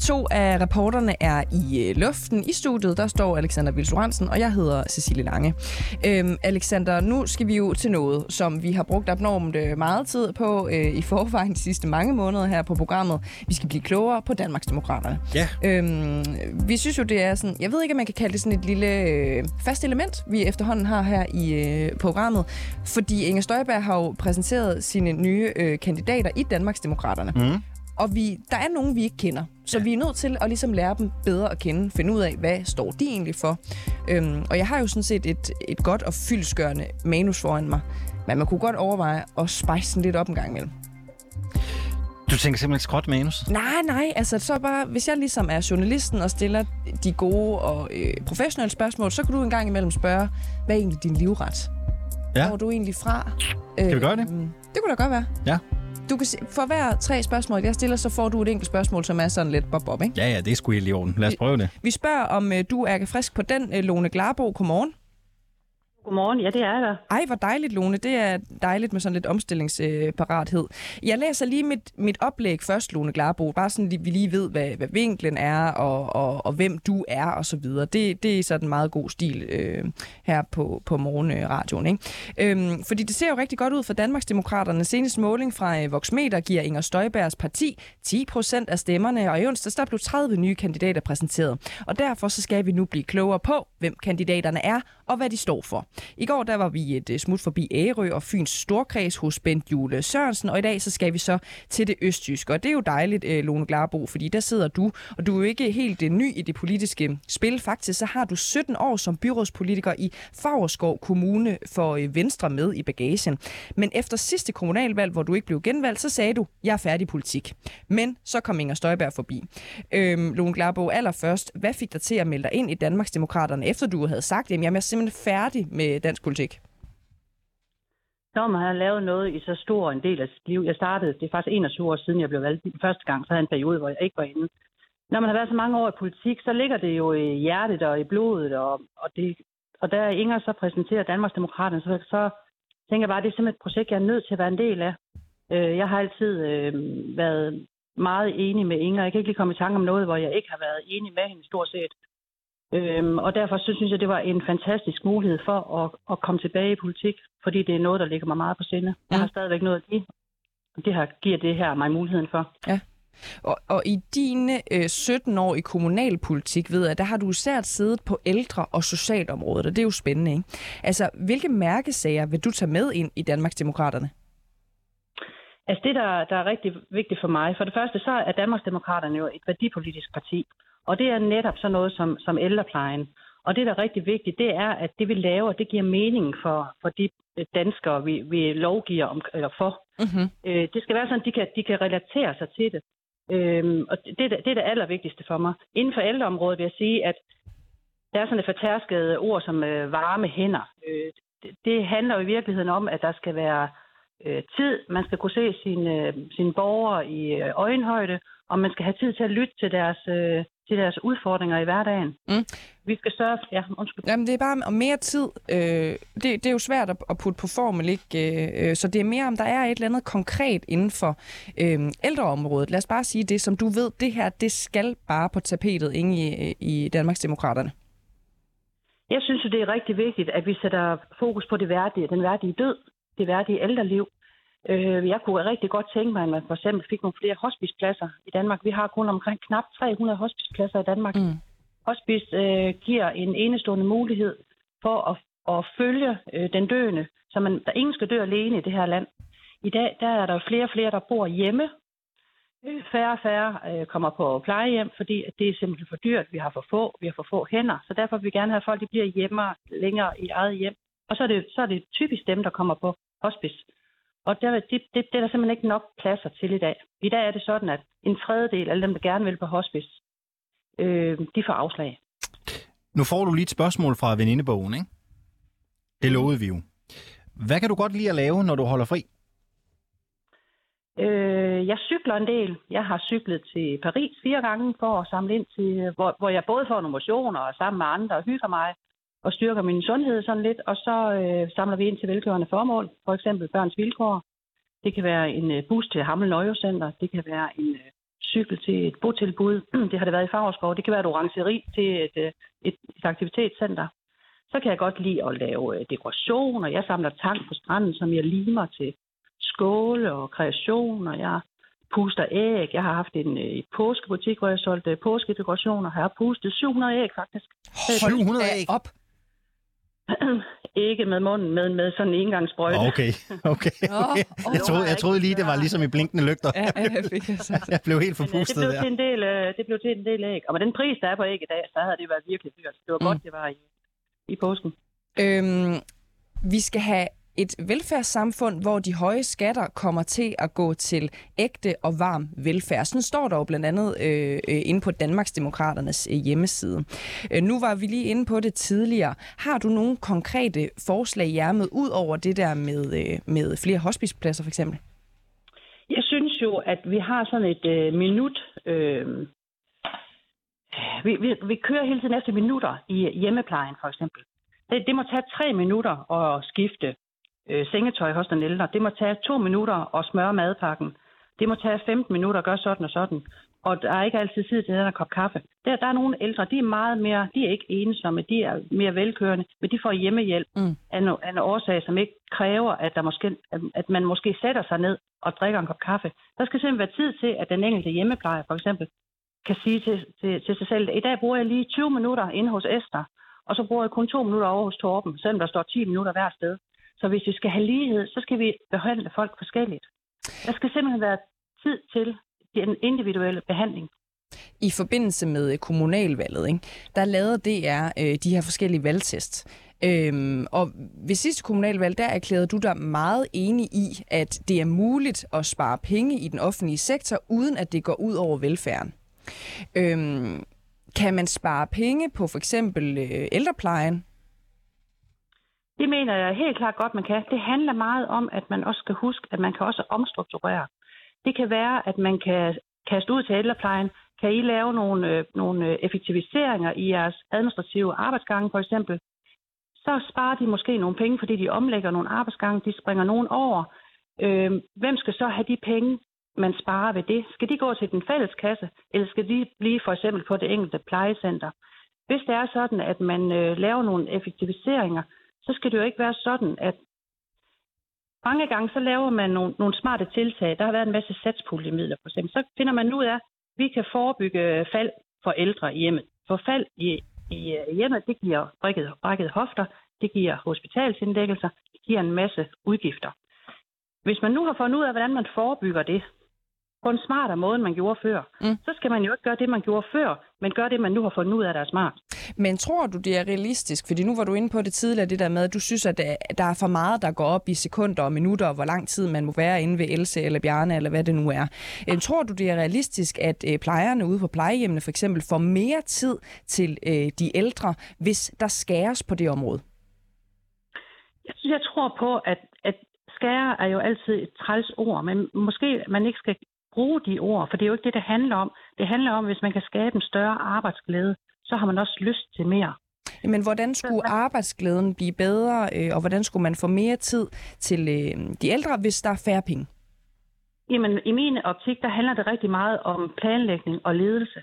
2 af reporterne er i øh, luften. I studiet der står Alexander Vils og jeg hedder Cecilie Lange. Øhm, Alexander, nu skal vi jo til noget, som vi har brugt abnormt øh, meget tid på øh, i forvejen de sidste mange måneder her på programmet. Vi skal blive klogere på Danmarksdemokraterne. Ja. Øhm, vi synes jo, det er sådan... Jeg ved ikke, om man kan kalde det sådan et lille øh, fast element, vi efterhånden har her i øh, programmet. Fordi Inger Støjberg har jo præsenteret sine nye øh, kandidater i Danmarksdemokraterne. Mm. Og vi, der er nogen, vi ikke kender. Så ja. vi er nødt til at ligesom lære dem bedre at kende. Finde ud af, hvad står de egentlig for. Øhm, og jeg har jo sådan set et, et godt og fyldskørende manus foran mig. Men man kunne godt overveje at spice den lidt op en gang imellem. Du tænker simpelthen skråt manus? Nej, nej. Altså, så bare, hvis jeg ligesom er journalisten og stiller de gode og øh, professionelle spørgsmål, så kan du en gang imellem spørge, hvad er egentlig din livret? Ja. Hvor er du egentlig fra? Kan vi gøre det? Øhm, Det kunne da godt være. Ja. Du kan se, for hver tre spørgsmål, jeg stiller, så får du et enkelt spørgsmål, som er sådan lidt bob-bob, ikke? Ja, ja, det er sgu helt i orden. Lad os prøve det. Vi spørger, om øh, du er frisk på den, øh, Lone Glarbo. Godmorgen. Godmorgen, ja det er der. Ej, hvor dejligt, Lone. Det er dejligt med sådan lidt omstillingsparathed. Jeg læser lige mit, mit oplæg først, Lone Glarbo. Bare sådan, at vi lige ved, hvad, hvad vinklen er, og, og, og hvem du er, og så videre. Det, det er sådan en meget god stil øh, her på, på morgenradioen. Ikke? Øhm, fordi det ser jo rigtig godt ud for Danmarksdemokraterne. Senest måling fra øh, Voxmeter giver Inger Støjbergs parti 10 procent af stemmerne, og i onsdags der blev 30 nye kandidater præsenteret. Og derfor så skal vi nu blive klogere på, hvem kandidaterne er, og hvad de står for. I går der var vi et øh, smut forbi Ærø og Fyns Storkreds hos Bent Jule Sørensen, og i dag så skal vi så til det østjyske. Og det er jo dejligt, øh, Lone Glarbo, fordi der sidder du, og du er jo ikke helt øh, ny i det politiske spil. Faktisk så har du 17 år som byrådspolitiker i Fagerskov Kommune for Venstre med i bagagen. Men efter sidste kommunalvalg, hvor du ikke blev genvalgt, så sagde du, jeg er færdig i politik. Men så kom Inger Støjberg forbi. Øhm, Lone Glarbo, allerførst, hvad fik dig til at melde dig ind i Danmarksdemokraterne, efter du havde sagt, at jeg er simpelthen færdig med dansk politik? Når man har lavet noget i så stor en del af sit liv. Jeg startede, det er faktisk 21 år siden, jeg blev valgt første gang, så havde jeg en periode, hvor jeg ikke var inde. Når man har været så mange år i politik, så ligger det jo i hjertet og i blodet, og, og, det, og der Inger så præsenterer Danmarksdemokraterne, så, så tænker jeg bare, at det er simpelthen et projekt, jeg er nødt til at være en del af. Øh, jeg har altid øh, været meget enig med Inger. Jeg kan ikke lige komme i tanke om noget, hvor jeg ikke har været enig med hende stort set. Øhm, og derfor så synes jeg, det var en fantastisk mulighed for at, at komme tilbage i politik, fordi det er noget, der ligger mig meget på sinde. Jeg har stadigvæk noget at give, og det her, giver det her mig muligheden for. Og, og i dine øh, 17 år i kommunalpolitik, ved jeg, der har du især siddet på ældre- og socialområdet, og det er jo spændende, ikke? Altså, hvilke mærkesager vil du tage med ind i Danmarksdemokraterne? Altså det, der, der er rigtig vigtigt for mig, for det første så er Danmarksdemokraterne jo et værdipolitisk parti, og det er netop sådan noget som, som ældreplejen. Og det, der er rigtig vigtigt, det er, at det vi laver, det giver mening for, for de danskere, vi, vi lovgiver om, eller for. Mm-hmm. Øh, det skal være sådan, at de kan, de kan relatere sig til det. Øhm, og det, det det er det allervigtigste for mig. Inden for ældreområdet vil jeg sige, at der er sådan et fortærsket ord som øh, varme hænder. Øh, det, det handler jo i virkeligheden om, at der skal være øh, tid. Man skal kunne se sine, øh, sine borgere i øh, øjenhøjde, og man skal have tid til at lytte til deres, øh, til deres udfordringer i hverdagen. Mm. Vi skal sørge... Ja, undskyld. Jamen, det er bare om mere tid. Øh, det, det er jo svært at, putte på formel, ikke? Øh, så det er mere, om der er et eller andet konkret inden for øh, ældreområdet. Lad os bare sige det, som du ved, det her, det skal bare på tapetet inde i, i Danmarksdemokraterne. Jeg synes jo, det er rigtig vigtigt, at vi sætter fokus på det værdige, den værdige død, det værdige ældreliv. Øh, jeg kunne rigtig godt tænke mig, at man for eksempel fik nogle flere hospicepladser i Danmark. Vi har kun omkring knap 300 hospicepladser i Danmark. Mm. Hospice øh, giver en enestående mulighed for at, at følge øh, den døende, så man, der ingen skal dø alene i det her land. I dag der er der flere og flere, der bor hjemme. Øh, Færre og færre øh, kommer på plejehjem, fordi at det er simpelthen for dyrt. Vi har for få, vi har for få hænder. Så derfor vil vi gerne have, at folk de bliver hjemme længere i eget hjem. Og så er, det, så er det typisk dem, der kommer på hospice. Og der, det, det, det er der simpelthen ikke nok pladser til i dag. I dag er det sådan, at en tredjedel af dem, der gerne vil på hospice, øh, de får afslag. Nu får du lige et spørgsmål fra venindebogen, ikke? Det lovede vi jo. Hvad kan du godt lide at lave, når du holder fri? Øh, jeg cykler en del. Jeg har cyklet til Paris fire gange for at samle ind til, hvor, hvor jeg både får nogle motioner og sammen med andre og hygger mig og styrker min sundhed sådan lidt. Og så øh, samler vi ind til velgørende formål, for eksempel børns vilkår. Det kan være en øh, bus til Hammel Nøjecenter. Det kan være en øh, cykel til et botilbud. Det har det været i Fagerskov. Det kan være et orangeri til et, øh, et, et aktivitetscenter. Så kan jeg godt lide at lave øh, dekorationer. Jeg samler tang på stranden, som jeg limer til skåle og kreation, og jeg puster æg. Jeg har haft en, øh, påskebutik, hvor jeg solgte påskedekorationer. Jeg har pustet 700 æg, faktisk. 700 æg? Op. Ikke med munden, men med sådan en engangssprøjte. Okay, okay. okay. Jeg, troede, jeg troede lige, det var ligesom i blinkende lygter. Ja, jeg blev helt Men, øh, det, forpustet blev der. til en del, øh, det blev til en del æg. Og med den pris, der er på æg i dag, så havde det været virkelig dyrt. Det var Mm. godt, det var i, i påsken. Øhm, vi skal have et velfærdssamfund, hvor de høje skatter kommer til at gå til ægte og varm velfærd. Sådan står der jo blandt andet øh, øh inde på Danmarksdemokraternes øh, hjemmeside. Øh, nu var vi lige inde på det tidligere. Har du nogle konkrete forslag i ærmet, ud over det der med, øh, med flere hospicepladser for eksempel? Jeg synes jo, at vi har sådan et øh, minut... Øh, vi, vi, vi kører hele tiden efter minutter i hjemmeplejen, for eksempel. Det, det må tage tre minutter at skifte øh, sengetøj hos den ældre. Det må tage to minutter at smøre madpakken. Det må tage 15 minutter at gøre sådan og sådan. Og der er ikke altid tid til den her kop kaffe. Der, der er nogle ældre, de er meget mere, de er ikke ensomme, de er mere velkørende, men de får hjemmehjælp Mm. af, en, af en årsag, som ikke kræver, at, der måske, at, at man måske sætter sig ned og drikker en kop kaffe. Der skal simpelthen være tid til, at den enkelte hjemmeplejer for eksempel kan sige til, til, til sig selv, i dag bruger jeg lige 20 minutter inde hos Esther, og så bruger jeg kun to minutter over hos Torben, selvom der står 10 minutter hver sted. Så hvis vi skal have lighed, så skal vi behandle folk forskelligt. Der skal simpelthen være tid til den individuelle behandling. I forbindelse med øh, kommunalvalget, ikke, der lavede DR øh, de her forskellige valgtest. Øhm, og ved sidste kommunalvalg, der erklærede du dig meget enig i, at det er muligt at spare penge i den offentlige sektor, uden at det går ud over velfærden. Øhm, kan man spare penge på for eksempel øh, ældreplejen? Det mener jeg helt klart godt, man kan. Det handler meget om, at man også skal huske, at man kan også omstrukturere. Det kan være, at man kan kaste ud til ældreplejen. Kan I lave nogle, øh, nogle øh, effektiviseringer i jeres administrative arbejdsgange, for eksempel? Så sparer de måske nogle penge, fordi de omlægger nogle arbejdsgange, de springer nogen over. Øh, hvem skal så have de penge, man sparer ved det? Skal de gå til den fælles kasse, eller skal de blive for eksempel på det enkelte plejecenter? Hvis det er sådan, at man øh, laver nogle effektiviseringer, så skal det jo ikke være sådan, at mange gange så laver man nogle, nogle smarte tiltag. Der har været en masse satspuljemidler for eksempel. Så finder man ud af, at vi kan forebygge fald for ældre i hjemmet. For fald i, i hjemmet, det giver brækket, brækket hofter, det giver hospitalsindlæggelser, det giver en masse udgifter. Hvis man nu har fundet ud af, hvordan man forebygger det, på en smartere måde, end man gjorde før, Mm. så skal man jo ikke gøre det, man gjorde før, men gøre det, man nu har fundet ud af, der er smart. Men tror du, det er realistisk? Fordi nu var du inde på det tidligere, det der med, at du synes, at der- der er for meget, der går op i sekunder og minutter, og hvor lang tid man må være inde ved Else eller Bjarne, eller hvad det nu er. Øh, Tror du, det er realistisk, at øh, plejerne ude på plejehjemmene for eksempel får mere tid til øh, de ældre, hvis der skæres på det område? Jeg, jeg tror på, at, at skære er jo altid et træls ord, men måske man ikke skal bruge de ord, for det er jo ikke det, det handler om. Det handler om, hvis man kan skabe en større arbejdsglæde, så har man også lyst til mere. Men hvordan skulle arbejdsglæden blive bedre, øh, og hvordan skulle man få mere tid til øh, de ældre, hvis der er færre penge? Jamen, i min optik, der handler det rigtig meget om planlægning og ledelse.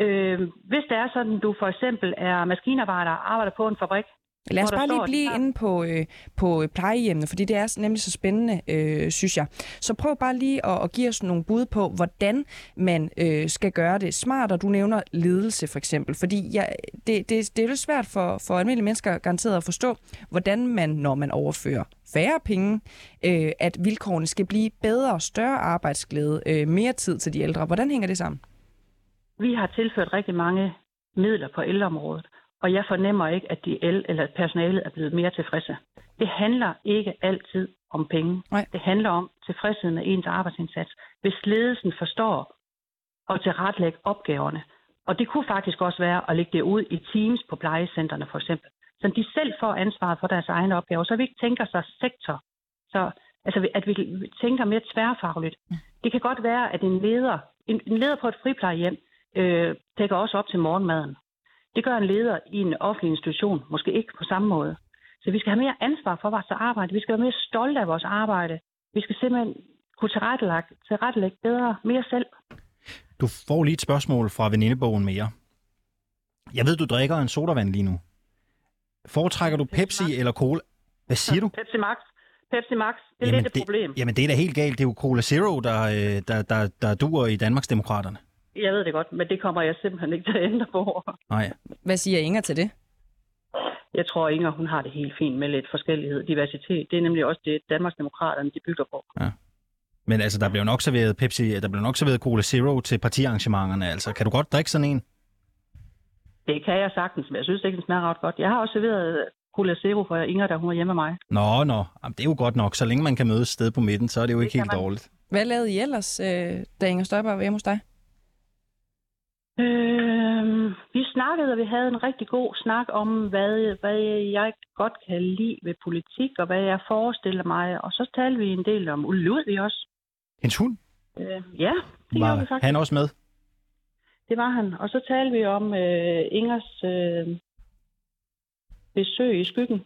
Øh, hvis det er sådan, du for eksempel er maskinarbejder og arbejder på en fabrik, Lad os bare lige blive inde på, øh, på plejehjemmene, fordi det er nemlig så spændende, øh, synes jeg. Så prøv bare lige at, at give os nogle bud på, hvordan man øh, skal gøre det smartere. Du nævner ledelse for eksempel, fordi jeg, det, det, det er lidt svært for, for almindelige mennesker garanteret at forstå, hvordan man, når man overfører færre penge, øh, at vilkårene skal blive bedre, større arbejdsglæde, øh, mere tid til de ældre. Hvordan hænger det sammen? Vi har tilført rigtig mange midler på ældreområdet, og jeg fornemmer ikke, at de el- eller personalet er blevet mere tilfredse. Det handler ikke altid om penge. Nej. Det handler om tilfredsheden af ens arbejdsindsats. Hvis ledelsen forstår at tilrettelægge opgaverne, og det kunne faktisk også være at lægge det ud i teams på plejecentrene for eksempel, så de selv får ansvaret for deres egne opgaver, så vi ikke tænker sig sektor, så altså at vi tænker mere tværfagligt. Det kan godt være, at en leder, en en leder på et friplejehjem, øh, dækker også op til morgenmaden. Det gør en leder i en offentlig institution måske ikke på samme måde. Så vi skal have mere ansvar for vores arbejde. Vi skal være mere stolte af vores arbejde. Vi skal simpelthen kunne tilrettelægge, tilrettelægge bedre, mere selv. Du får lige et spørgsmål fra venindebogen mere. Jeg ved, du drikker en sodavand lige nu. Foretrækker du Pepsi eller Cola? Hvad siger du? Pepsi Max. Pepsi Max, det er Jamen, lidt et problem. Jamen, det er da helt galt. Det er jo Cola Zero, der, øh, der, der, der duer i Danmarksdemokraterne. Jeg ved det godt, men det kommer jeg simpelthen ikke til at ændre på. Nej. Hvad siger Inger til det? Jeg tror, Inger hun har det helt fint med lidt forskellighed, diversitet. Det er nemlig også det, Danmarksdemokraterne de bygger på. Men altså, der bliver nok serveret Pepsi, der bliver nok serveret Cola Zero til partiarrangementerne. Altså, kan du godt drikke sådan en? Det kan jeg sagtens, men jeg synes ikke, den smager ret godt. Jeg har også serveret Cola Zero for Inger, da hun var hjemme med mig. Nå, nå. Jamen, det er jo godt nok. Så længe man kan mødes et sted på midten, så er det jo Det ikke helt man. dårligt. Hvad lavede I ellers, øh, da Inger Støjberg var hjemme hos dig? Øh, vi snakkede, og vi havde en rigtig god snak om, hvad, hvad jeg godt kan lide ved politik, og hvad jeg forestiller mig. Og så talte vi en del om Ulle Ludvig også. Hendes hund? Øh, ja, det vi Var faktisk. han også med? Det var han. Og så talte vi om øh, Ingers øh, besøg i skyggen.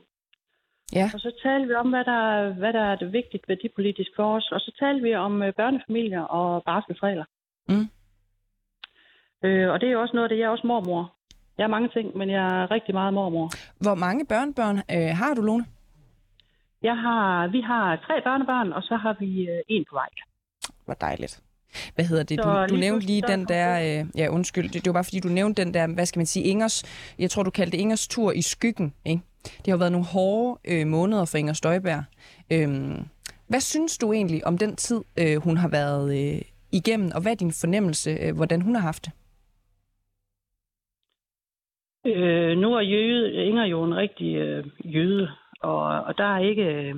Ja. Og så talte vi om, hvad der, hvad der er det vigtigt værdipolitisk for os. Og så talte vi om øh, børnefamilier og barselsregler. Mm. Øh, og det er jo også noget af det. Jeg er også mormor. Jeg er mange ting, men jeg er rigtig meget mormor. Hvor mange børnebørn øh, har du, Lone? Jeg har, vi har tre børnebørn, og så har vi øh, en på vej. Hvor dejligt. Hvad hedder det? Så Du, du lige nævnte lige den er der... Øh, ja, undskyld. Det, det var bare fordi, du nævnte den der, hvad skal man sige, Ingers... Jeg tror, du kaldte det Ingers tur i skyggen, ikke? Det har været nogle hårde øh, måneder for Inger Støjberg. Øhm, hvad synes du egentlig om den tid, øh, hun har været øh, igennem, og hvad er din fornemmelse, øh, hvordan hun har haft det? Øh, nu er jøde, Inger jo en rigtig øh, jøde, og, og der er ikke... Øh,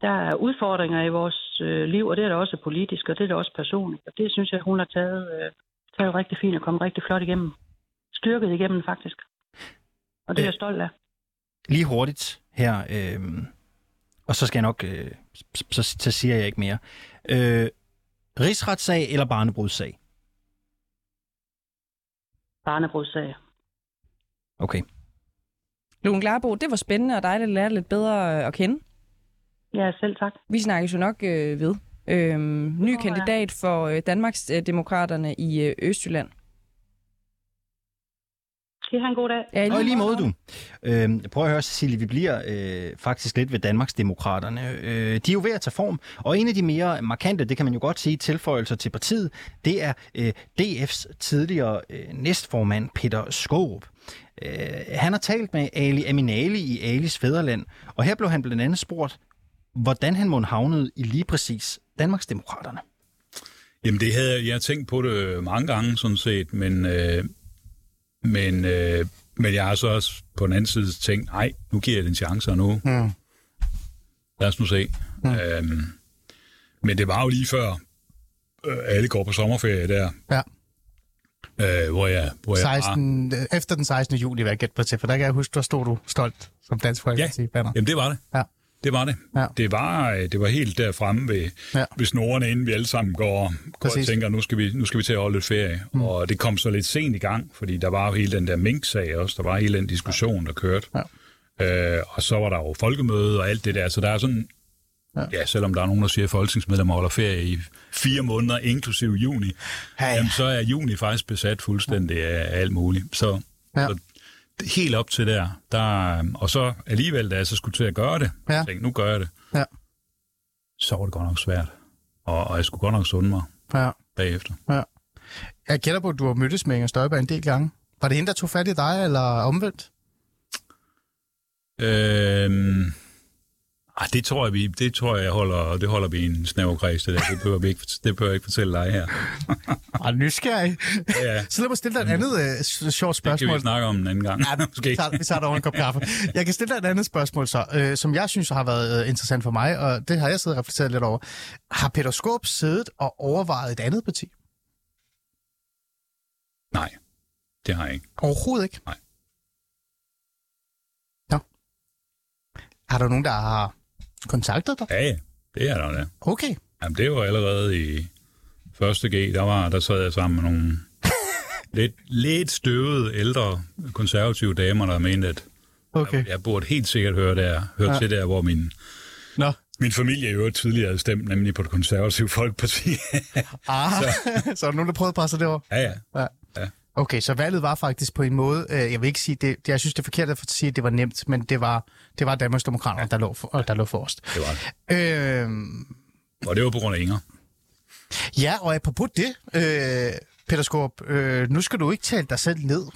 der er udfordringer i vores øh, liv, og det er der også politisk, og det er der også personligt. Og det synes jeg, hun har taget, øh, taget rigtig fint og kommet rigtig flot igennem. Styrket igennem, faktisk. Og det er jeg stolt af. Lige hurtigt her, øh, og så skal jeg nok, øh, så, så, så siger jeg ikke mere. Øh, rigsretssag eller barnebrudssag? Barnebrudssag. Okay. Lone Glarbo, det var spændende og dejligt at lære lidt bedre øh, at kende. Ja, selv tak. Vi snakkes jo nok øh, ved. Øhm, ny kandidat for øh, Danmarks øh, Demokraterne i øh, Østjylland. Skal I have en god dag? Ja, Og i lige måde, du. Øh, prøv at høre, Cecilie, vi bliver øh, faktisk lidt ved Danmarksdemokraterne. Øh, de er jo ved at tage form, og en af de mere markante, det kan man jo godt sige, tilføjelser til partiet, det er øh, DF's tidligere øh, næstformand Peter Skårup. Øh, han har talt med Ali Aminali i Alis Fæderland, og her blev han blandt andet spurgt, hvordan han må havnet i lige præcis Danmarksdemokraterne. Jamen det havde jeg tænkt på det mange gange sådan set, men, øh, men, øh, men jeg har så også på den anden side tænkt, nej, nu giver jeg den chance, og nu Mm. lad os nu se. Mm. Øhm, men det var jo lige før, øh, alle går på sommerferie der, Ja. Øh, hvor jeg, hvor jeg var, 16, efter den 16. juli, vil jeg gætte på til, for der kan jeg huske, der stod du stolt som dansk folkeparti banner. Jamen, det var det. Ja. Det var det. Ja. Det, var, øh, det var helt der fremme ved, Ja. ja. ved snorene, inden vi alle sammen går, går og tænker, nu skal, vi, nu skal vi til at holde lidt ferie. Mm. Og det kom så lidt sent i gang, fordi der var jo hele den der mink-sag også. Der var hele den diskussion, der kørte. Ja. Øh, og så var der jo folkemøde og alt det der. Så der er sådan... Ja. Ja. ja, selvom der er nogen, der siger, at folketingsmedlemmer holder ferie i fire måneder, inklusiv juni, Ja, ja. jamen, så er juni faktisk besat fuldstændig af alt muligt. Så, Ja. ja. så helt op til der, der, og så alligevel, da jeg så skulle til at gøre det, Ja. ja. tænkte, nu gør jeg det, Ja. så var det godt nok svært. Og, og jeg skulle godt nok sunde mig Ja. bagefter. Jeg gætter på, at du har mødtes med Inger Støjberg en del gange. Var det hende, der tog fat i dig, eller omvendt? Øhm, ej, det tror jeg, vi, det tror jeg, holder, det holder vi i en snæver kreds, det der. Det behøver, vi ikke, det behøver jeg ikke fortælle dig her. Ah, nysgerrig. Ja, ja. Så lad mig stille dig et andet uh, sjovt Det kan spørgsmål. vi snakke om en anden gang. Ja, vi, Måske. tager, vi tager det over en kop kaffe. Jeg kan stille dig et andet spørgsmål så, øh, som jeg synes har været øh, interessant for mig, og det har jeg siddet og reflekteret lidt over. Har Peter Skåb siddet og overvejet et andet parti? Nej, det har jeg ikke. Overhovedet ikke? Nej. Nå. Har der nogen, der har kontaktet dig? Ja, det er der da. Okay. Jamen, det var allerede i første G, der, var, der sad jeg sammen med nogle lidt, lidt støvede ældre konservative damer, der mente, at Okay. jeg burde helt sikkert høre, der, høre Ja. til der, hvor min, Nå. Min familie jo tidligere havde stemt, nemlig på det konservative folkeparti. Ah, så. så er der nogen, der prøvede at presse det over? ja, ja. Ja. Okay, så valget var faktisk på en måde, øh, jeg vil ikke sige, det, jeg synes, det er forkert at sige, at det var nemt, men det var, det var Danmarks Demokrater, der lå, for, der lå forrest. Det var det. Øh, Og det var på grund af Inger. ja, og apropos det, øh, Peter Skorp, øh, nu skal du ikke tale dig selv ned,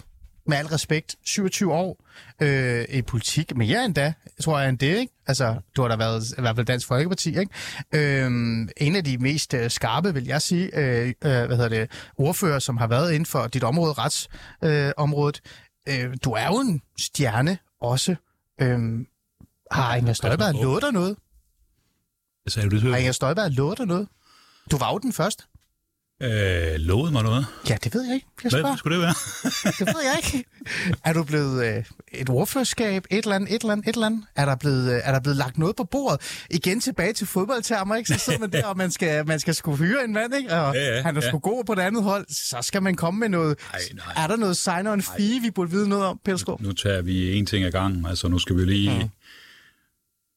med al respekt. 27 år øh, i politik, mere end da, tror jeg end det, ikke? Altså, du har da været i hvert fald Dansk Folkeparti, ikke? Øh, en af de mest øh, skarpe, vil jeg sige, øh, øh, hvad hedder det, ordfører, som har været inden for dit område, retsområdet. Øh, området. øh, du er jo en stjerne også. Øh, har Inger Støjberg lovet dig noget? Sagde du det? Har Inger Støjberg lovet dig noget? Du var jo den første. Øh, lovede mig noget. Ja, det ved jeg ikke. Jeg Hvad spørger. skulle det være? Det ved jeg ikke. Er du blevet øh, et ordførerskab, et eller andet, et eller andet, et eller andet? Er der blevet, øh, er der blevet lagt noget på bordet? Igen tilbage til fodboldtermer, ikke? Så sidder man der, og man skal, man skal skulle hyre en mand, ikke? Og Ja, ja, han er ja. sgu god på det andet hold. Så skal man komme med noget... Nej, nej. Er der noget sign on fee, vi burde vide noget om, Peter Skov? Nu tager vi en ting ad gangen. Altså, nu skal vi lige... Mm.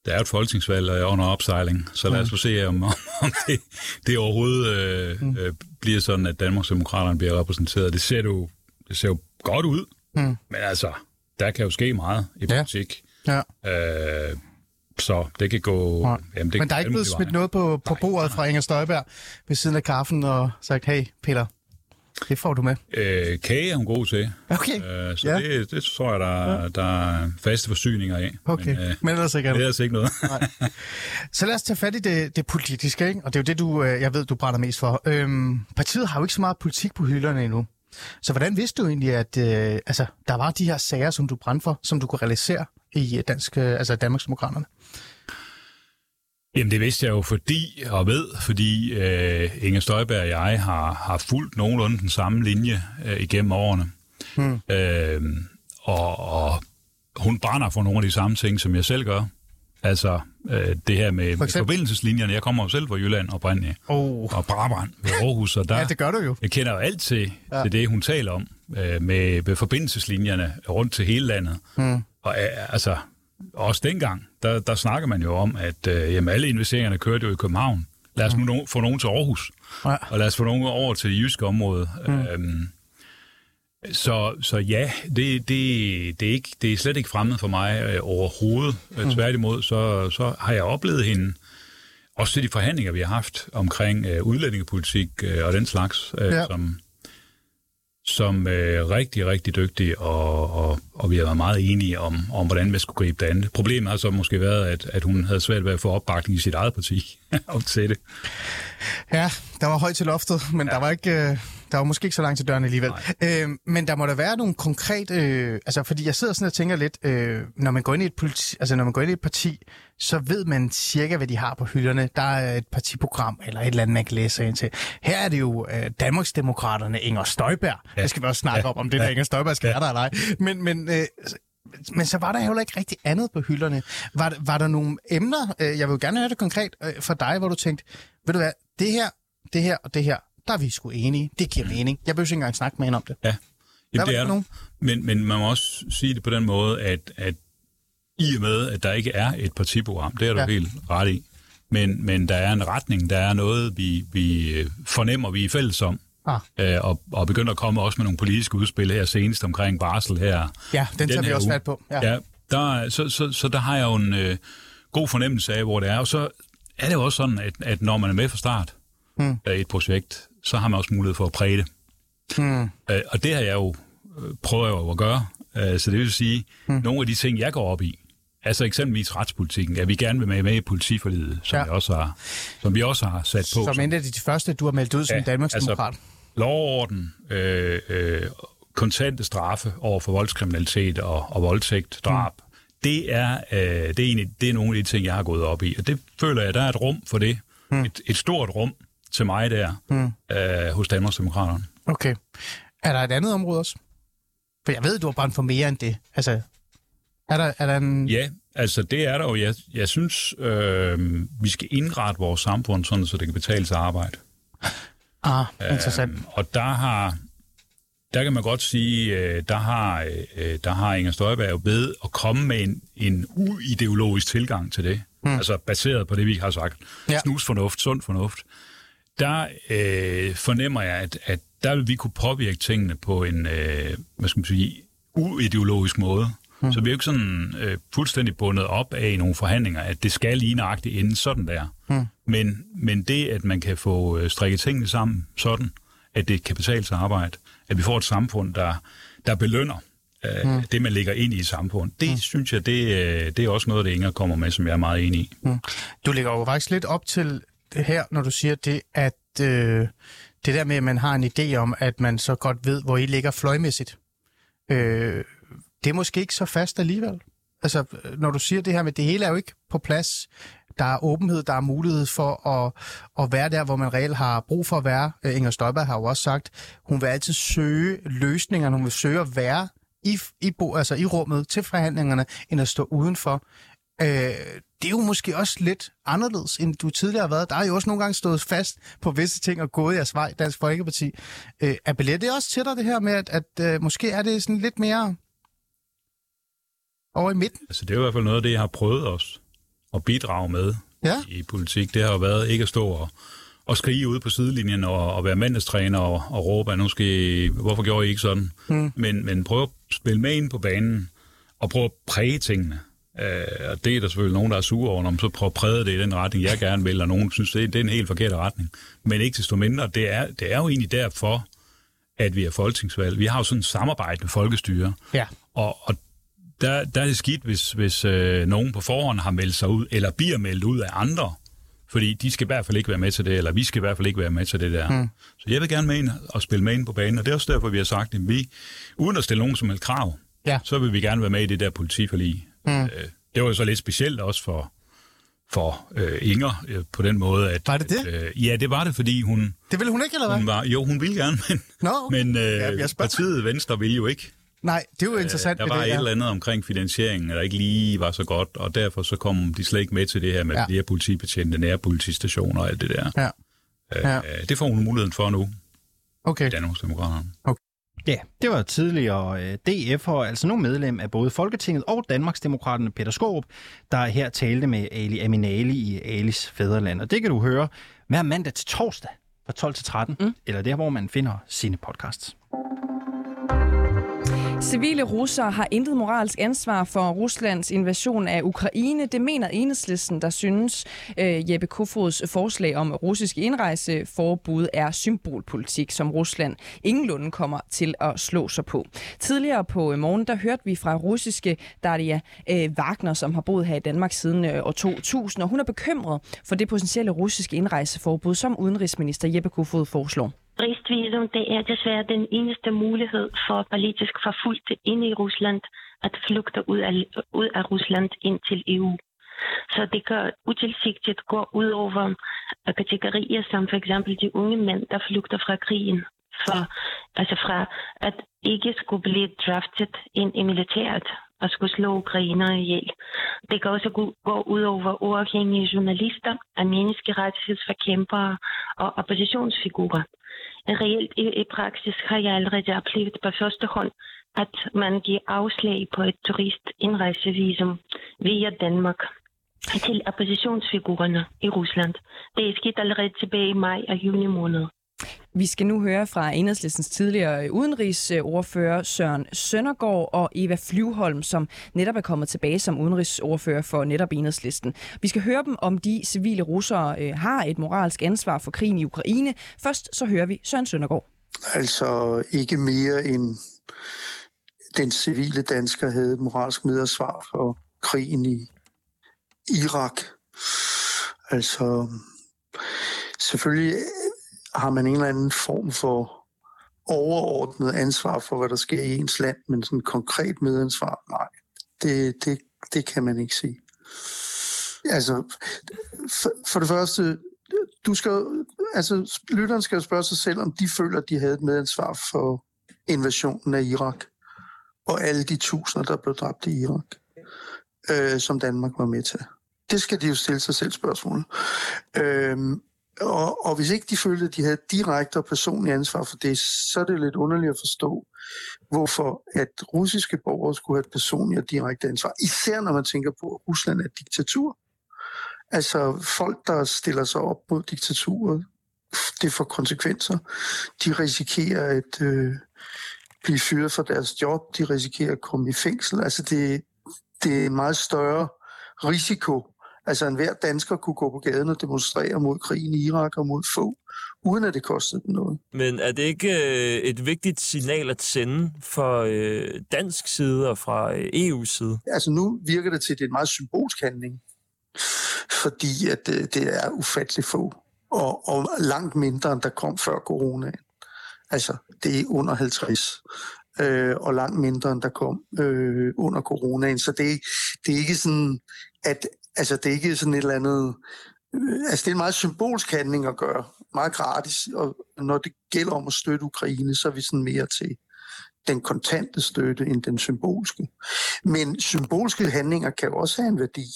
Der er jo et folketingsvalg og jeg er under opsejling, så lad os få se, om, om det, det overhovedet øh, mm. øh, bliver sådan, at Danmarksdemokraterne bliver repræsenteret. Det ser jo, det ser jo godt ud, Mm. men altså, der kan jo ske meget i Ja. politik. Ja. Øh, så det kan gå... Nej. Jamen, det Men der er ikke blevet smidt noget på, på bordet fra Inger Støjberg ved siden af kaffen og sagt, hey Peter, det får du med. Øh, kage er hun god til, Okay, øh, så Ja. ja. det, det tror jeg, der, der er faste forsyninger af. okay. Men, øh, Men ellers ikke andet. er altså ikke noget. Så lad os tage fat i det, det politiske, ikke? og det er jo det, du, øh, jeg ved, du brænder mest for. Øhm, partiet har jo ikke så meget politik på hylderne endnu. Så hvordan vidste du egentlig, at øh, altså, der var de her sager, som du brændte for, som du kunne realisere i øh, dansk, øh, altså Danmarksdemokraterne? Jamen det vidste jeg jo fordi, og ved, fordi øh, Inger Støjberg og jeg har, har fulgt nogenlunde den samme linje øh, igennem årene. Hmm. Øh, og, og hun brænder for nogle af de samme ting, som jeg selv gør. Altså øh, det her med, med eksempel? forbindelseslinjerne. Jeg kommer jo selv fra Jylland oprindeligt, Oh. og Brabrand ved Aarhus, og der, Ja, det gør du jo. jeg kender jo alt til, ja. til det, hun taler om, øh, med, med forbindelseslinjerne rundt til hele landet. Hmm. Og øh, altså, også dengang, der, der snakker man jo om, at øh, jamen, alle investeringerne kørte jo i København. Lad os nu no- få nogen til Aarhus, Ja. og lad os få nogen over til det jyske område. Mm. Øhm, så, så ja, det, det, det, er ikke, det er slet ikke fremmed for mig øh, overhovedet. Mm. Tværtimod, så, så har jeg oplevet hende, også til de forhandlinger, vi har haft omkring øh, udlændingepolitik øh, og den slags, øh, Ja. ja. som, som øh, rigtig, rigtig dygtig, og, og, og vi har været meget enige om, om hvordan vi skulle gribe det andet. Problemet har så måske været, at, at hun havde svært ved at få opbakning i sit eget parti om til det. Ja, der var højt til loftet, men ja. der var ikke... Øh, der var måske ikke så langt til døren alligevel. Øh, men der må der være nogle konkrete... Øh, altså, fordi jeg sidder sådan og tænker lidt, øh, når man går ind i et politi, altså når man går ind i et parti, så ved man cirka, hvad de har på hylderne. Der er et partiprogram eller et eller andet, man kan læse ind til. Her er det jo øh, Danmarksdemokraterne Inger Støjberg. Ja. Det skal vi også snakke ja. om, om det der Inger Støjberg skal ja. der eller ej. Men, men, øh, men så var der heller ikke rigtig andet på hylderne. Var, var der nogle emner, øh, jeg vil gerne høre det konkret øh, for dig, hvor du tænkte, ved du hvad, det her, det her og det her, der er vi sgu enige. Det giver mening. Jeg behøver ikke engang snakke med hende om det. Ja, Jamen, det er nogen. Men, men man må også sige det på den måde, at, at i og med, at der ikke er et partiprogram, det er du Ja. helt ret i, men, men der er en retning, der er noget, vi, vi øh, fornemmer, vi er fælles om, Ah, øh, og, og begynder at komme også med nogle politiske udspil her senest omkring barsel her. ja, den tager vi også uge. fat på. Ja. Ja, der, er- så, så, så der har jeg jo en øh, god fornemmelse af, hvor det er. Og så er det jo også sådan, at, at når man er med fra start Hmm. af et projekt, så har man også mulighed for at præge det. Hmm. Øh, og det har jeg jo øh, prøvet jo at gøre. Øh, så det vil sige, mm. nogle af de ting, jeg går op i, altså eksempelvis retspolitikken, at vi gerne vil med, med i politiforlidet, som, ja. vi også har, som vi også har sat på. Som en af de første, du har meldt ud som Ja, Danmarksdemokrat. altså, lovorden, øh, øh, kontante straffe over for voldskriminalitet og, og voldtægt, drab, mm. det, er, øh, det, er egentlig, det er nogle af de ting, jeg har gået op i. Og det føler jeg, der er et rum for det. Mm. Et, et stort rum til mig der Mm. øh, hos Danmarksdemokraterne. Okay. Er der et andet område også? For jeg ved, du har brændt for mere end det. Altså, er der, er der en... Ja, altså det er der jo. Jeg, jeg synes, øh, vi skal indrette vores samfund sådan, så det kan betale sig arbejde. Ah, interessant. Øhm, og der har, der kan man godt sige, øh, der har, øh, der har Inger Støjberg jo ved at komme med en, en uideologisk tilgang til det. mm. altså baseret på det, vi har sagt, Ja. snusfornuft, sund fornuft, der øh, fornemmer jeg, at, at der vil vi kunne påvirke tingene på en, øh, hvad skal man sige, uideologisk måde. Mm. Så vi er jo ikke sådan øh, fuldstændig bundet op af i nogle forhandlinger, at det skal lige nøjagtigt ende sådan der. Mm. Men, men det, at man kan få øh, strikket tingene sammen sådan, at det kan betale sig arbejde, at vi får et samfund, der, der belønner øh, mm. det, man lægger ind i et samfund, det mm. synes jeg, det, øh, det er også noget, det Inger kommer med, som jeg er meget enig i. Du lægger jo faktisk lidt op til her, når du siger det, at øh, det der med, at man har en idé om, at man så godt ved, hvor I ligger fløjmæssigt. Øh, det er måske ikke så fast alligevel. Altså, øh, når du siger det her med, det hele er jo ikke på plads. Der er åbenhed, der er mulighed for at, at være der, hvor man reelt har brug for at være. Øh, Inger Støjberg har jo også sagt, hun vil altid søge løsninger, hun vil søge at være i, i, bo, altså i rummet til forhandlingerne, end at stå udenfor. Øh, det er jo måske også lidt anderledes, end du tidligere har været. Der er jo også nogle gange stået fast på visse ting og gået jeres vej, Dansk Folkeparti. Øh, appellerer det også til dig, det her med, at, at øh, måske er det sådan lidt mere over i midten? Altså, det er jo i hvert fald noget af det, jeg har prøvet også at bidrage med Ja. i politik. Det har jo været ikke at stå og, og skrige ude på sidelinjen og, og være mandestræner og, og råbe, at nu skal I, hvorfor gjorde I ikke sådan? Mm. Men, men prøv at spille med ind på banen og prøv at præge tingene. Øh, og det er der selvfølgelig nogen, der er sure over, når man så prøver at præge det i den retning, jeg gerne vil, og nogen synes, det, det er en helt forkert retning. Men ikke desto mindre, det er, det er jo egentlig derfor, at vi er folketingsvalg. Vi har jo sådan et samarbejde med folkestyre. Ja. Og, og der, der er det skidt, hvis, hvis øh, nogen på forhånd har meldt sig ud, eller bliver meldt ud af andre. Fordi de skal i hvert fald ikke være med til det, eller vi skal i hvert fald ikke være med til det der. Mm. Så jeg vil gerne med ind og spille med ind på banen, og det er også derfor, vi har sagt, at vi, uden at stille nogen som helst krav, Ja. så vil vi gerne være med i det der politiforlig. Mm. Øh, det var jo så lidt specielt også for, for øh, Inger øh, på den måde, at... Var det det? Øh, ja, det var det, fordi hun, Det ville hun ikke, eller hvad? hun var... Jo, hun ville gerne, men, Nå, okay. men øh, Ja, jeg partiet Venstre ville jo ikke. Nej, det er jo interessant Der ved var det, et ja. eller andet omkring finansieringen, der ikke lige var så godt, og derfor så kom de slet ikke med til det her med Ja. flere politibetjente, nære politistationer og alt det der. Ja. Ja. Ja. Det får hun muligheden for nu, Okay. Danmarksdemokraterne. Ja, det var tidligere øh, DF'er, altså nu medlem af både Folketinget og Danmarksdemokraterne Peter Skåb, der her talte med Ali Aminali i Alis Fæderland. Og det kan du høre hver mandag til torsdag fra 12 til 13, mm. eller der, hvor man finder sine podcasts. Civile russere har intet moralsk ansvar for Ruslands invasion af Ukraine. Det mener enhedslisten, der synes øh, Jeppe Kofods forslag om russisk indrejseforbud er symbolpolitik, som Rusland ingenlunde kommer til at slå sig på. Tidligere på øh, morgen, der hørte vi fra russiske Daria øh, Wagner, som har boet her i Danmark siden øh, år 2000, og hun er bekymret for det potentielle russiske indrejseforbud, som udenrigsminister Jeppe Kofod foreslår. Turistvisum, det er desværre den eneste mulighed for politisk forfulgte inde i Rusland at flygte ud af, ud af Rusland ind til EU. Så det kan utilsigtet gå ud over øh, kategorier som for eksempel de unge mænd, der flygter fra krigen. For, altså fra at ikke skulle blive draftet ind i militæret og skulle slå ukrainer ihjel. Det kan også gå, ud over uafhængige journalister, af menneskerettighedsforkæmpere og oppositionsfigurer. Reelt i, i praksis har jeg allerede oplevet på første hånd, at man giver afslag på et turistindrejsevisum via Danmark til oppositionsfigurerne i Rusland. Det er sket allerede tilbage i maj og juni måned. Vi skal nu høre fra enhedslistens tidligere øh, udenrigsordfører Søren Søndergaard og Eva Flyvholm, som netop er kommet tilbage som udenrigsordfører for netop enhedslisten. Vi skal høre dem, om de civile russere øh, har et moralsk ansvar for krigen i Ukraine. Først så hører vi Søren Søndergaard. Altså ikke mere end den civile dansker havde et moralsk medansvar for krigen i Irak. Altså selvfølgelig har man en eller anden form for overordnet ansvar for, hvad der sker i ens land, men sådan konkret medansvar, nej, det, det, det kan man ikke sige. Altså, for, for det første, du skal, altså, lytteren skal jo spørge sig selv, om de føler, at de havde et medansvar for invasionen af Irak, og alle de tusinder, der blev dræbt i Irak, øh, som Danmark var med til. Det skal de jo stille sig selv spørgsmål. Øhm, og, og hvis ikke de følte, at de havde direkte og personligt ansvar for det, så er det lidt underligt at forstå, hvorfor at russiske borgere skulle have et personligt og direkte ansvar. Især når man tænker på, at Rusland er et diktatur. Altså folk, der stiller sig op mod diktaturet, det får konsekvenser. De risikerer at øh, blive fyret fra deres job, de risikerer at komme i fængsel. Altså det, det er en meget større risiko. Altså enhver dansker kunne gå på gaden og demonstrere mod krigen i Irak og mod få, uden at det kostede dem noget. Men er det ikke øh, et vigtigt signal at sende for øh, dansk side og fra øh, EU's side? Altså nu virker det til, at det er en meget symbolsk handling, fordi at øh, det er ufattelig få, og, og langt mindre, end der kom før corona. Altså, det er under 50 øh, og langt mindre, end der kom øh, under coronaen. Så det, det er ikke sådan, at altså, det er ikke sådan et eller andet... Øh, altså, det er en meget symbolsk handling at gøre. Meget gratis. Og når det gælder om at støtte Ukraine, så er vi sådan mere til den kontante støtte end den symbolske. Men symbolske handlinger kan jo også have en værdi.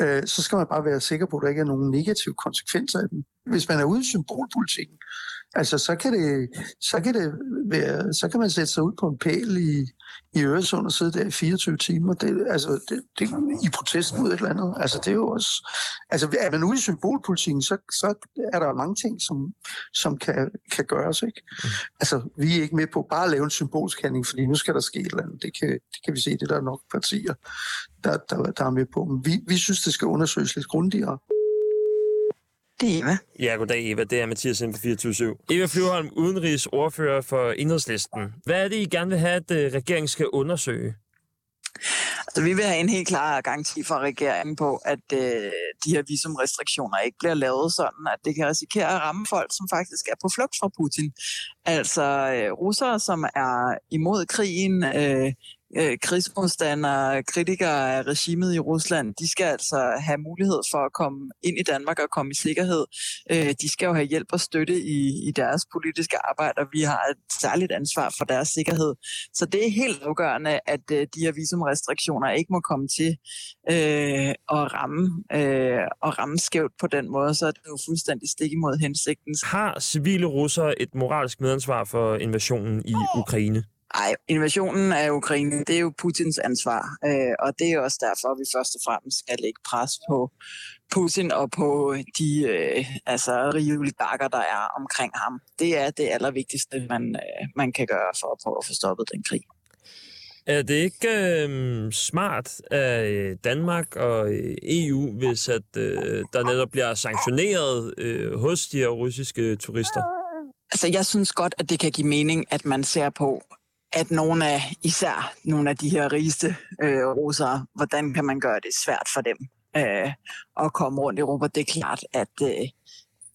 Øh, så skal man bare være sikker på, at der ikke er nogen negative konsekvenser af dem. Hvis man er ude i symbolpolitikken, Altså, så kan det, så kan det være, så kan man sætte sig ud på en pæl i, i Øresund og sidde der i 24 timer. Det, altså, det, det, i protest mod et eller andet. Altså, det er jo også, altså, er man ude i symbolpolitikken, så, så er der mange ting, som, som kan, kan gøres, ikke? Mm. Altså, vi er ikke med på bare at lave en symbolsk handling, fordi nu skal der ske et eller andet. Det kan, det kan vi se, det der er nok partier, der, der, der er med på. Men vi, vi synes, det skal undersøges lidt grundigere. Det er Eva. Ja, goddag Eva. Det er Mathias inden for 24 Eva Flyvholm, udenrigsordfører for Enhedslisten. Hvad er det, I gerne vil have, at øh, regeringen skal undersøge? Altså, vi vil have en helt klar garanti fra regeringen på, at øh, de her visumrestriktioner ikke bliver lavet sådan, at det kan risikere at ramme folk, som faktisk er på flugt fra Putin. Altså øh, russere, som er imod krigen, øh, øh, krigsmodstandere, kritikere af regimet i Rusland, de skal altså have mulighed for at komme ind i Danmark og komme i sikkerhed. Øh, de skal jo have hjælp og støtte i, i deres politiske arbejde, og vi har et særligt ansvar for deres sikkerhed. Så det er helt afgørende, at øh, de her visumrestriktioner ikke må komme til øh, at ramme, øh, og ramme skævt på den måde, så er det jo fuldstændig stik imod hensigten. Har civile russere et moralsk medansvar for invasionen i Ukraine? Ej, invasionen af Ukraine, det er jo Putins ansvar, øh, og det er også derfor, at vi først og fremmest skal lægge pres på Putin og på de øh, altså, rige oligarker, der er omkring ham. Det er det allervigtigste, man, øh, man kan gøre for at prøve at få stoppet den krig. Er det ikke øh, smart af Danmark og EU, hvis at øh, der netop bliver sanktioneret øh, hos de her russiske turister? Altså, jeg synes godt, at det kan give mening, at man ser på, at nogle af, især nogle af de her rigeste øh, russere, hvordan kan man gøre det svært for dem øh, at komme rundt i Europa? Det er klart, at øh,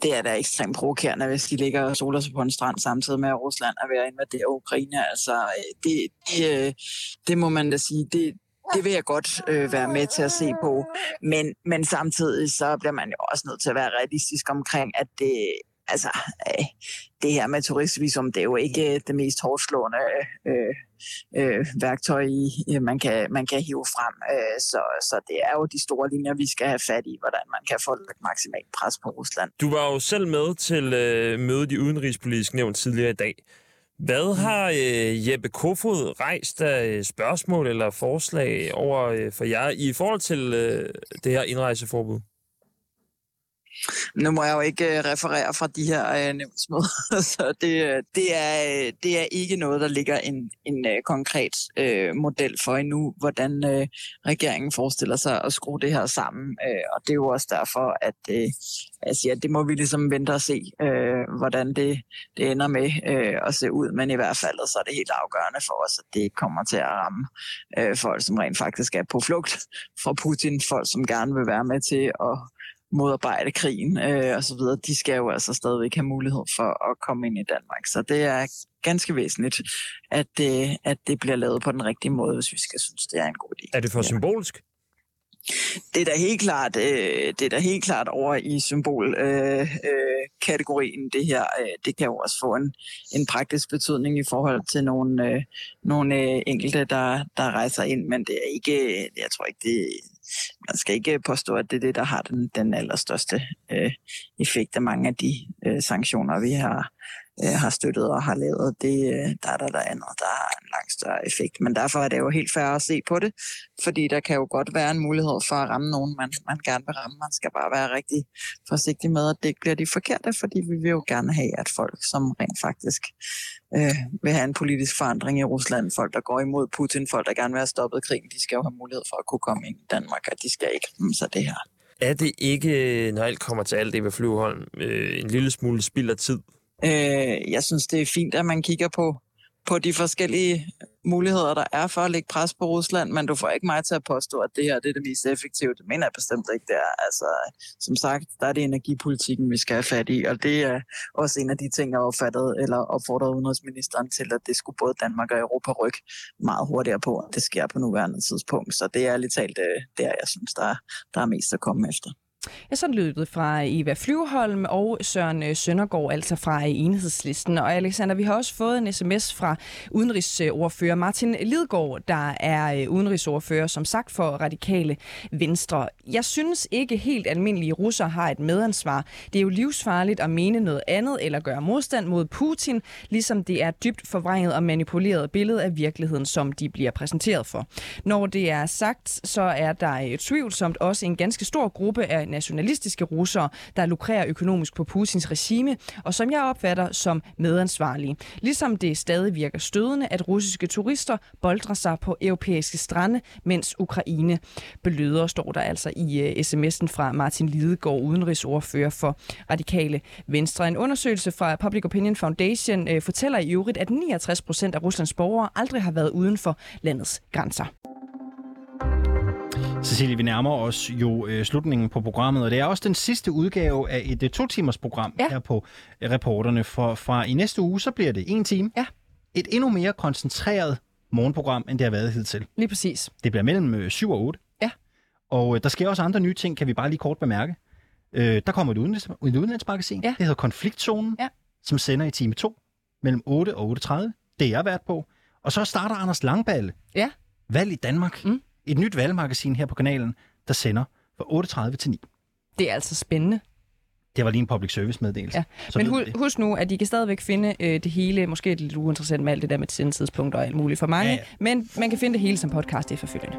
det er da ekstremt provokerende, hvis de ligger og soler sig på en strand samtidig med, at Rusland er ved at invadere Ukraine. Altså, øh, det, det, øh, det må man da sige, det, det vil jeg godt øh, være med til at se på. Men, men samtidig så bliver man jo også nødt til at være realistisk omkring, at det, altså, øh, det her med turistvisum, det er jo ikke øh, det mest hårdslående øh, øh, værktøj, i, man, kan, man kan hive frem. Øh, så, så det er jo de store linjer, vi skal have fat i, hvordan man kan få et maksimalt pres på Rusland. Du var jo selv med til øh, mødet i Udenrigspolitisk Nævn tidligere i dag. Hvad mm. har øh, Jeppe Kofod rejst af spørgsmål eller forslag over øh, for jer i forhold til øh, det her indrejseforbud? Nu må jeg jo ikke øh, referere fra de her øh, nævnsmøder, så det, øh, det, er, øh, det er ikke noget, der ligger en, en øh, konkret øh, model for endnu, hvordan øh, regeringen forestiller sig at skrue det her sammen. Øh, og det er jo også derfor, at øh, jeg siger, at det må vi ligesom vente og se, øh, hvordan det, det ender med øh, at se ud. Men i hvert fald så er det helt afgørende for os, at det ikke kommer til at ramme øh, folk, som rent faktisk er på flugt fra Putin, folk, som gerne vil være med til at modarbejde krigen øh, og så videre, de skal jo altså stadigvæk have mulighed for at komme ind i Danmark. Så det er ganske væsentligt, at det, at det bliver lavet på den rigtige måde, hvis vi skal synes, det er en god idé. Er det for symbolsk? Det er da helt klart, øh, det er da helt klart over i symbolkategorien, øh, øh, kategorien, det her. Øh, det kan jo også få en, en praktisk betydning i forhold til nogle, øh, nogle øh, enkelte, der, der rejser ind, men det er ikke, jeg tror ikke, det man skal ikke øh, påstå, at det er det, der har den, den allerstørste øh, effekt af mange af de øh, sanktioner, vi har, øh, har støttet og har lavet. Det, øh, der er der, der andet, der har en langt større effekt. Men derfor er det jo helt fair at se på det, fordi der kan jo godt være en mulighed for at ramme nogen, man, man gerne vil ramme. Man skal bare være rigtig forsigtig med, at det ikke bliver de forkerte, fordi vi vil jo gerne have, at folk, som rent faktisk øh, vil have en politisk forandring i Rusland, folk, der går imod Putin, folk, der gerne vil have stoppet krigen, de skal jo have mulighed for at kunne komme ind i Danmark, og de skal ikke ramme sig det her. Er det ikke, når alt kommer til alt, det ved Flyveholm, øh, en lille smule spild af tid? Øh, jeg synes, det er fint, at man kigger på, på de forskellige muligheder, der er for at lægge pres på Rusland, men du får ikke mig til at påstå, at det her det er det mest effektive. Det mener jeg bestemt ikke, det er. Altså, som sagt, der er det energipolitikken, vi skal have fat i, og det er også en af de ting, jeg opfattet eller opfordrede udenrigsministeren til, at det skulle både Danmark og Europa rykke meget hurtigere på, det sker på nuværende tidspunkt. Så det er lidt talt øh, det, der, jeg synes, der, der er mest at komme efter. Ja, sådan lød det fra Eva Flyvholm og Søren øh, Søndergaard, altså fra enhedslisten. Og Alexander, vi har også fået en sms fra udenrigsordfører Martin Lidgaard, der er øh, udenrigsordfører, som sagt for radikale venstre. Jeg synes ikke helt almindelige russer har et medansvar. Det er jo livsfarligt at mene noget andet eller gøre modstand mod Putin, ligesom det er dybt forvrænget og manipuleret billede af virkeligheden, som de bliver præsenteret for. Når det er sagt, så er der øh, tvivlsomt også en ganske stor gruppe af nationalistiske russere, der lukrerer økonomisk på Putins regime, og som jeg opfatter som medansvarlige. Ligesom det stadig virker stødende, at russiske turister boldrer sig på europæiske strande, mens Ukraine beløder, står der altså i øh, sms'en fra Martin Lidegaard, udenrigsordfører for Radikale Venstre. En undersøgelse fra Public Opinion Foundation øh, fortæller i øvrigt, at 69 procent af Ruslands borgere aldrig har været uden for landets grænser. Cecilie, vi nærmer os jo øh, slutningen på programmet, og det er også den sidste udgave af et øh, to-timers program ja. her på øh, reporterne. For fra i næste uge, så bliver det en time. Ja. Et endnu mere koncentreret morgenprogram, end det har været hidtil. Lige præcis. Det bliver mellem øh, 7 og 8. Ja. Og øh, der sker også andre nye ting, kan vi bare lige kort bemærke. Øh, der kommer et, udenlands, et udenlandsmagasin. Ja. Det hedder Konfliktzonen, Ja. som sender i time 2 mellem 8 og 8.30. Det er jeg været på. Og så starter Anders Langballe. Ja. Valg i Danmark. Mm. Et nyt valgmagasin her på kanalen, der sender fra 8.30 til 9. Det er altså spændende. Det var lige en public service meddelelse. Ja. Så Men hu- det. husk nu, at I kan stadigvæk finde øh, det hele, måske lidt uinteressant med alt det der med sendtidspunkter og alt muligt for mange, ja. men man kan finde det hele som podcast efterfølgende.